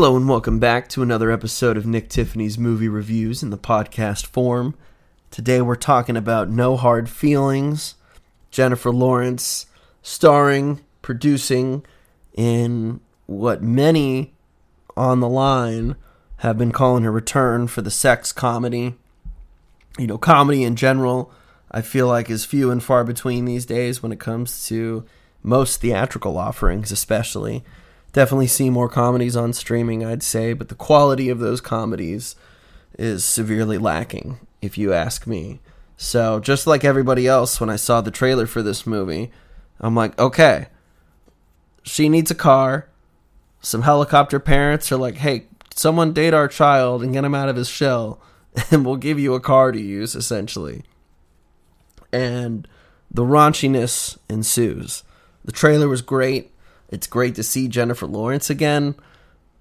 Hello and welcome back to another episode of Nick Tiffany's movie reviews in the podcast form. Today we're talking about No Hard Feelings, Jennifer Lawrence starring, producing in what many on the line have been calling her return for the sex comedy. You know, comedy in general, I feel like is few and far between these days when it comes to most theatrical offerings, especially definitely see more comedies on streaming, I'd say, but the quality of those comedies is severely lacking, if you ask me. So, just like everybody else, when I saw the trailer for this movie, I'm like, okay, she needs a car. Some helicopter parents are like, hey, someone date our child and get him out of his shell, and we'll give you a car to use, essentially. And the raunchiness ensues. The trailer was great. It's great to see Jennifer Lawrence again.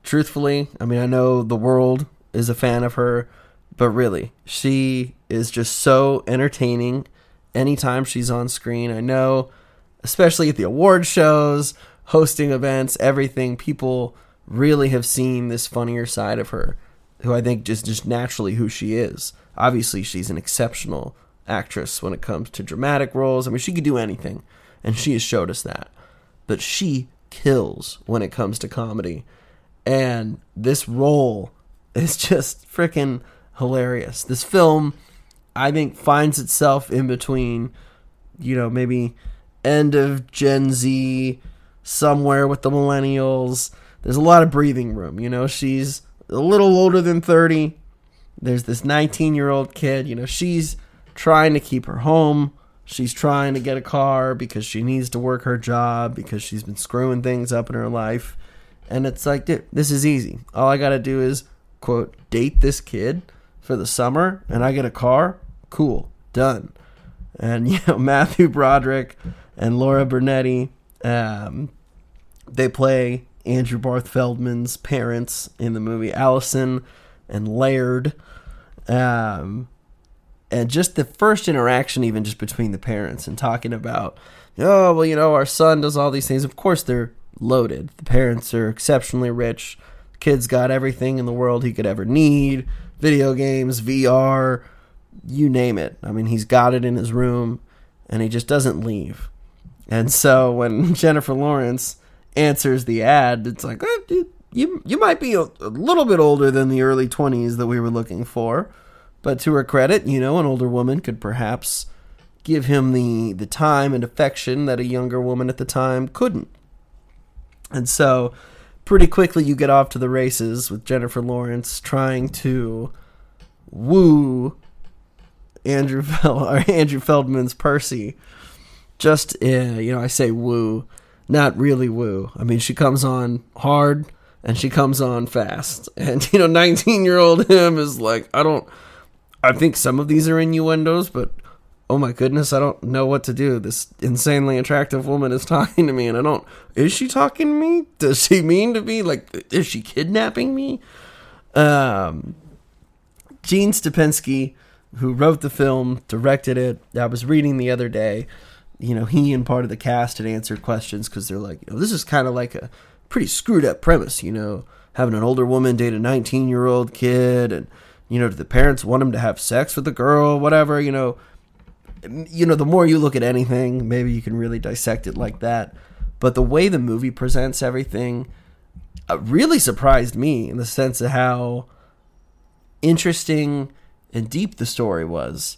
Truthfully, I mean, I know the world is a fan of her, but really, she is just so entertaining anytime she's on screen. I know, especially at the award shows, hosting events, everything, people really have seen this funnier side of her, who I think just just naturally who she is. Obviously, she's an exceptional actress when it comes to dramatic roles. I mean, she could do anything, and she has showed us that. But she kills when it comes to comedy. And this role is just freaking hilarious. This film, I think, finds itself in between, you know, maybe end of Gen Z, somewhere with the millennials. There's a lot of breathing room. You know, she's a little older than 30. There's this 19 year old kid. You know, she's trying to keep her home She's trying to get a car because she needs to work her job because she's been screwing things up in her life. And it's like, dude, this is easy. All I got to do is, quote, date this kid for the summer and I get a car. Cool. Done. And, you know, Matthew Broderick and Laura Benanti, um, they play Andrew Barth Feldman's parents in the movie Allison and Laird. Um, and just the first interaction even just between the parents and talking about oh well you know our son does all these things. Of course they're loaded. The parents are exceptionally rich. The kid's got everything in the world he could ever need video games vr you name it. I mean he's got it in his room and he just doesn't leave. And so when jennifer lawrence answers the ad it's like eh, dude, you you might be a, a little bit older than the early 20s that we were looking for but to her credit, you know, an older woman could perhaps give him the, the time and affection that a younger woman at the time couldn't. And so, pretty quickly, you get off to the races with Jennifer Lawrence trying to woo Andrew Fel- or Andrew Feldman's Percy. Just, uh, you know, I say woo, not really woo. I mean, she comes on hard and she comes on fast. And, you know, 19 year old him is like, I don't. I think some of these are innuendos, but oh my goodness, I don't know what to do. This insanely attractive woman is talking to me, and I don't. Is she talking to me? Does she mean to be like? Is she kidnapping me? Um, Gene Stupnitsky, who wrote the film, directed it. I was reading the other day. You know, he and part of the cast had answered questions because they're like, you know, this is kind of like a pretty screwed up premise. You know, having an older woman date a 19 year old kid and you know, do the parents want him to have sex with the girl, whatever, you know. You know, the more you look at anything, maybe you can really dissect it like that. But the way the movie presents everything uh, really surprised me in the sense of how interesting and deep the story was.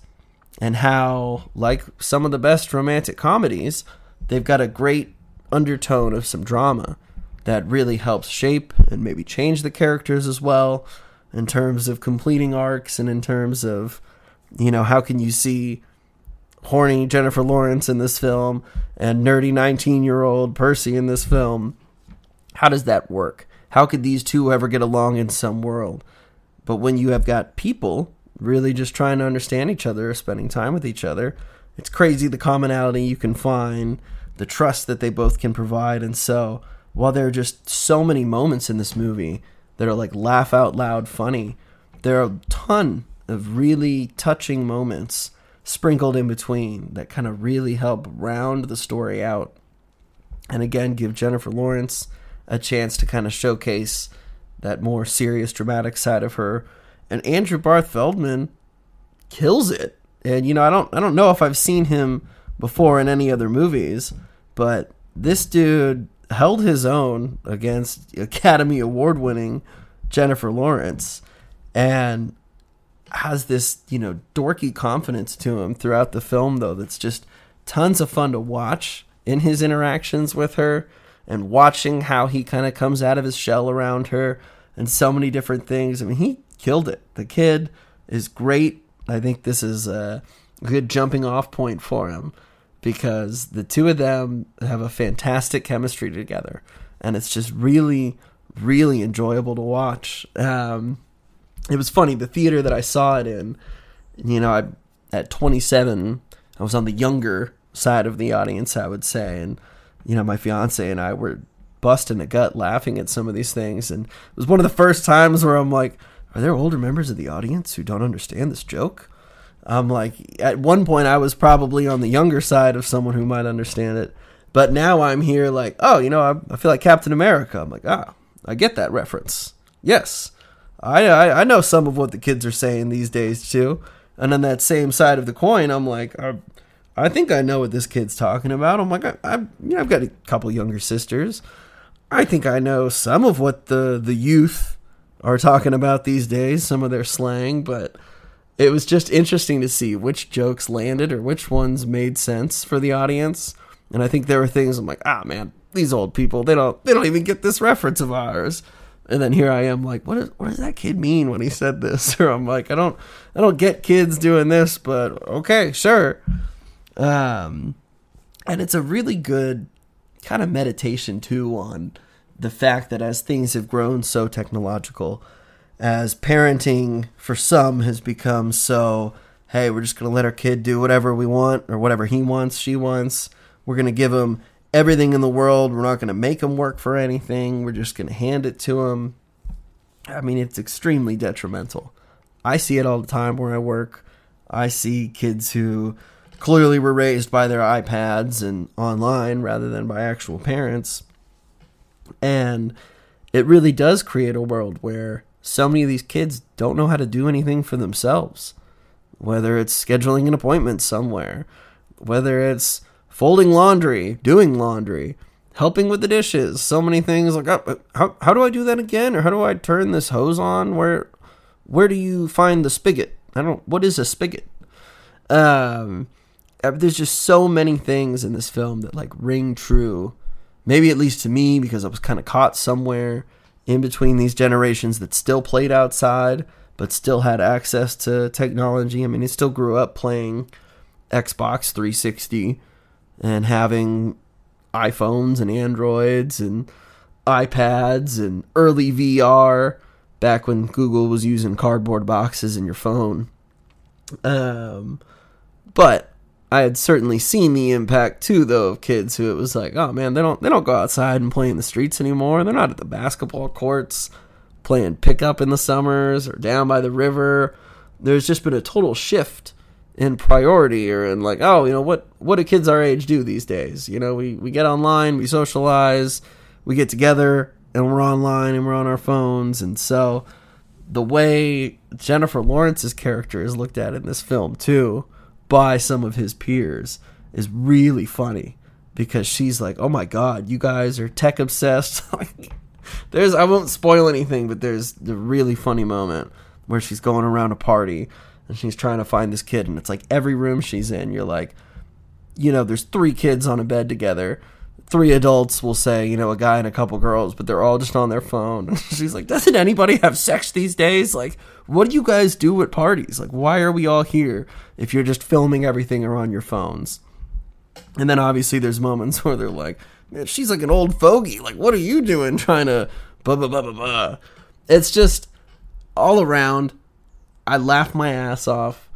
And how, like some of the best romantic comedies, they've got a great undertone of some drama that really helps shape and maybe change the characters as well in terms of completing arcs and in terms of you know how can you see horny Jennifer Lawrence in this film and nerdy 19 year old Percy in this film? How does that work? How could these two ever get along in some world? But when you have got people really just trying to understand each other spending time with each other it's crazy the commonality you can find the trust that they both can provide. And so while there are just so many moments in this movie that are like laugh out loud funny. There are a ton of really touching moments sprinkled in between that kind of really help round the story out. And again, give Jennifer Lawrence a chance to kind of showcase that more serious, dramatic side of her. And Andrew Barth Feldman kills it. And you know, I don't I don't know if I've seen him before in any other movies, but this dude held his own against Academy Award winning Jennifer Lawrence and has this, you know, dorky confidence to him throughout the film though that's just tons of fun to watch in his interactions with her and watching how he kind of comes out of his shell around her and so many different things. I mean, he killed it. The kid is great. I think this is a good jumping off point for him because the two of them have a fantastic chemistry together, and it's just really, really enjoyable to watch. Um, it was funny the theater that I saw it in. You know, I, at 27, I was on the younger side of the audience, I would say, and you know, my fiance and I were busting a gut laughing at some of these things, and it was one of the first times where I'm like, "Are there older members of the audience who don't understand this joke?" I'm like, at one point, I was probably on the younger side of someone who might understand it. But now I'm here like, oh, you know, I, I feel like Captain America. I'm like, ah, I get that reference. Yes. I, I, I know some of what the kids are saying these days too. And on that same side of the coin, I'm like, I, I think I know what this kid's talking about. I'm like, I, I you know, I've got a couple younger sisters. I think I know some of what the the youth are talking about these days, some of their slang, but it was just interesting to see which jokes landed or which ones made sense for the audience. And I think there were things I'm like, ah, man, these old people they don't they don't even get this reference of ours. And then here I am like, what is what does that kid mean when he said this? Or I'm like, I don't I don't get kids doing this, but okay, sure. Um, and it's a really good kind of meditation too on the fact that as things have grown so technological as parenting for some has become so hey we're just going to let our kid do whatever we want or whatever he wants she wants. We're going to give him everything in the world. We're not going to make him work for anything. We're just going to hand it to him. I mean it's extremely detrimental. I see it all the time where i work. I see kids who clearly were raised by their ipads and online rather than by actual parents. And it really does create a world where so many of these kids don't know how to do anything for themselves. Whether it's scheduling an appointment somewhere, whether it's folding laundry, doing laundry, helping with the dishes, so many things like oh, how how do I do that again or how do I turn this hose on? Where where do you find the spigot? I don't what is a spigot? Um uh, there's just so many things in this film that like ring true. Maybe at least to me because I was kind of caught somewhere in between these generations that still played outside but still had access to technology. I mean, he still grew up playing Xbox 360 and having iPhones and Androids and iPads and early VR back when Google was using cardboard boxes in your phone. Um, but I had certainly seen the impact too, though, of kids who it was like, oh man, they don't they don't go outside and play in the streets anymore. They're not at the basketball courts playing pickup in the summers or down by the river. There's just been a total shift in priority or in like, oh, you know, what what do kids our age do these days? You know, we, we get online, we socialize, we get together, and we're online and we're on our phones, and so the way Jennifer Lawrence's character is looked at in this film too by some of his peers is really funny because she's like, "Oh my god, you guys are tech obsessed." there's I won't spoil anything, but there's the really funny moment where she's going around a party and she's trying to find this kid and it's like every room she's in, you're like, you know, there's three kids on a bed together three adults will say, you know, a guy and a couple girls, but they're all just on their phone. She's like, doesn't anybody have sex these days? Like, what do you guys do at parties? Like, why are we all here if you're just filming everything or on your phones? And then obviously there's moments where they're like, man, she's like an old fogey. Like, what are you doing trying to blah, blah, blah, blah, blah. It's just all around. I laughed my ass off,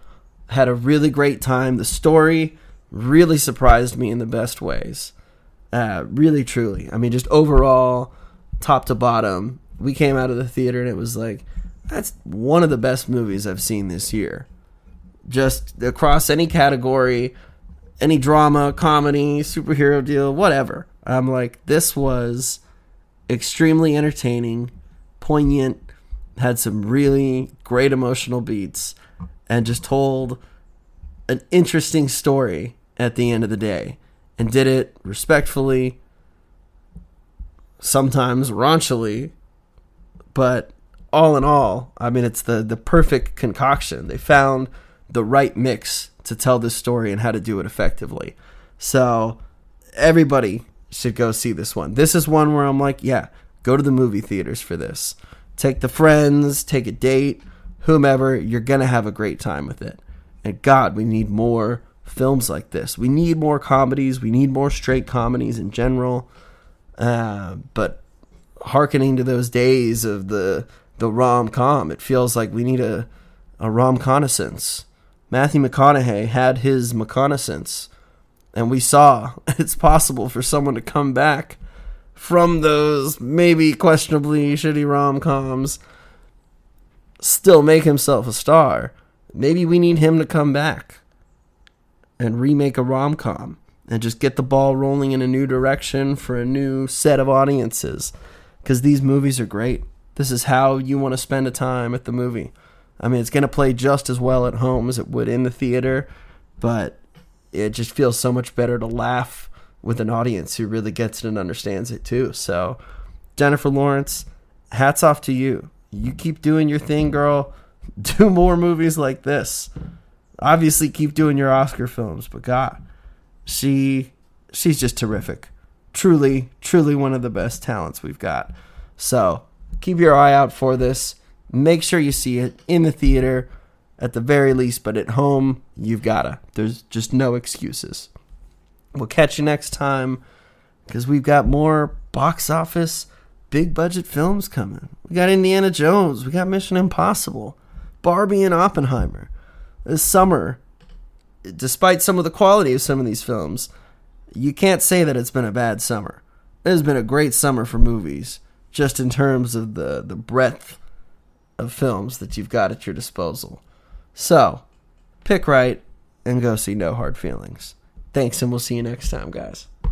had a really great time. The story really surprised me in the best ways. Uh, really, truly. I mean, just overall, top to bottom, we came out of the theater and it was like, that's one of the best movies I've seen this year. Just across any category, any drama, comedy, superhero deal, whatever. I'm like, this was extremely entertaining, poignant, had some really great emotional beats, and just told an interesting story at the end of the day. And did it respectfully, sometimes raunchily, but all in all, I mean, it's the, the perfect concoction. They found the right mix to tell this story and how to do it effectively. So, everybody should go see this one. This is one where I'm like, yeah, go to the movie theaters for this. Take the friends, take a date, whomever, you're going to have a great time with it. And God, we need more films like this. We need more comedies. We need more straight comedies in general. Uh, but hearkening to those days of the the rom com, it feels like we need a a rom connaissance. Matthew McConaughey had his reconnaissance, and we saw it's possible for someone to come back from those maybe questionably shitty rom coms, still make himself a star. Maybe we need him to come back and remake a rom com and just get the ball rolling in a new direction for a new set of audiences. Because these movies are great. This is how you want to spend a time at the movie. I mean, it's going to play just as well at home as it would in the theater, but it just feels so much better to laugh with an audience who really gets it and understands it too. So, Jennifer Lawrence, hats off to you. You keep doing your thing, girl. Do more movies like this. Obviously, keep doing your Oscar films, but God, she she's just terrific. Truly, truly one of the best talents we've got. So, keep your eye out for this. Make sure you see it in the theater at the very least, but at home, you've gotta. There's just no excuses. We'll catch you next time because we've got more box office, big budget films coming. We got Indiana Jones, we got Mission Impossible, Barbie, and Oppenheimer. This summer, despite some of the quality of some of these films, you can't say that it's been a bad summer. It has been a great summer for movies, just in terms of the, the breadth of films that you've got at your disposal. So, pick right and go see No Hard Feelings. Thanks, and we'll see you next time, guys.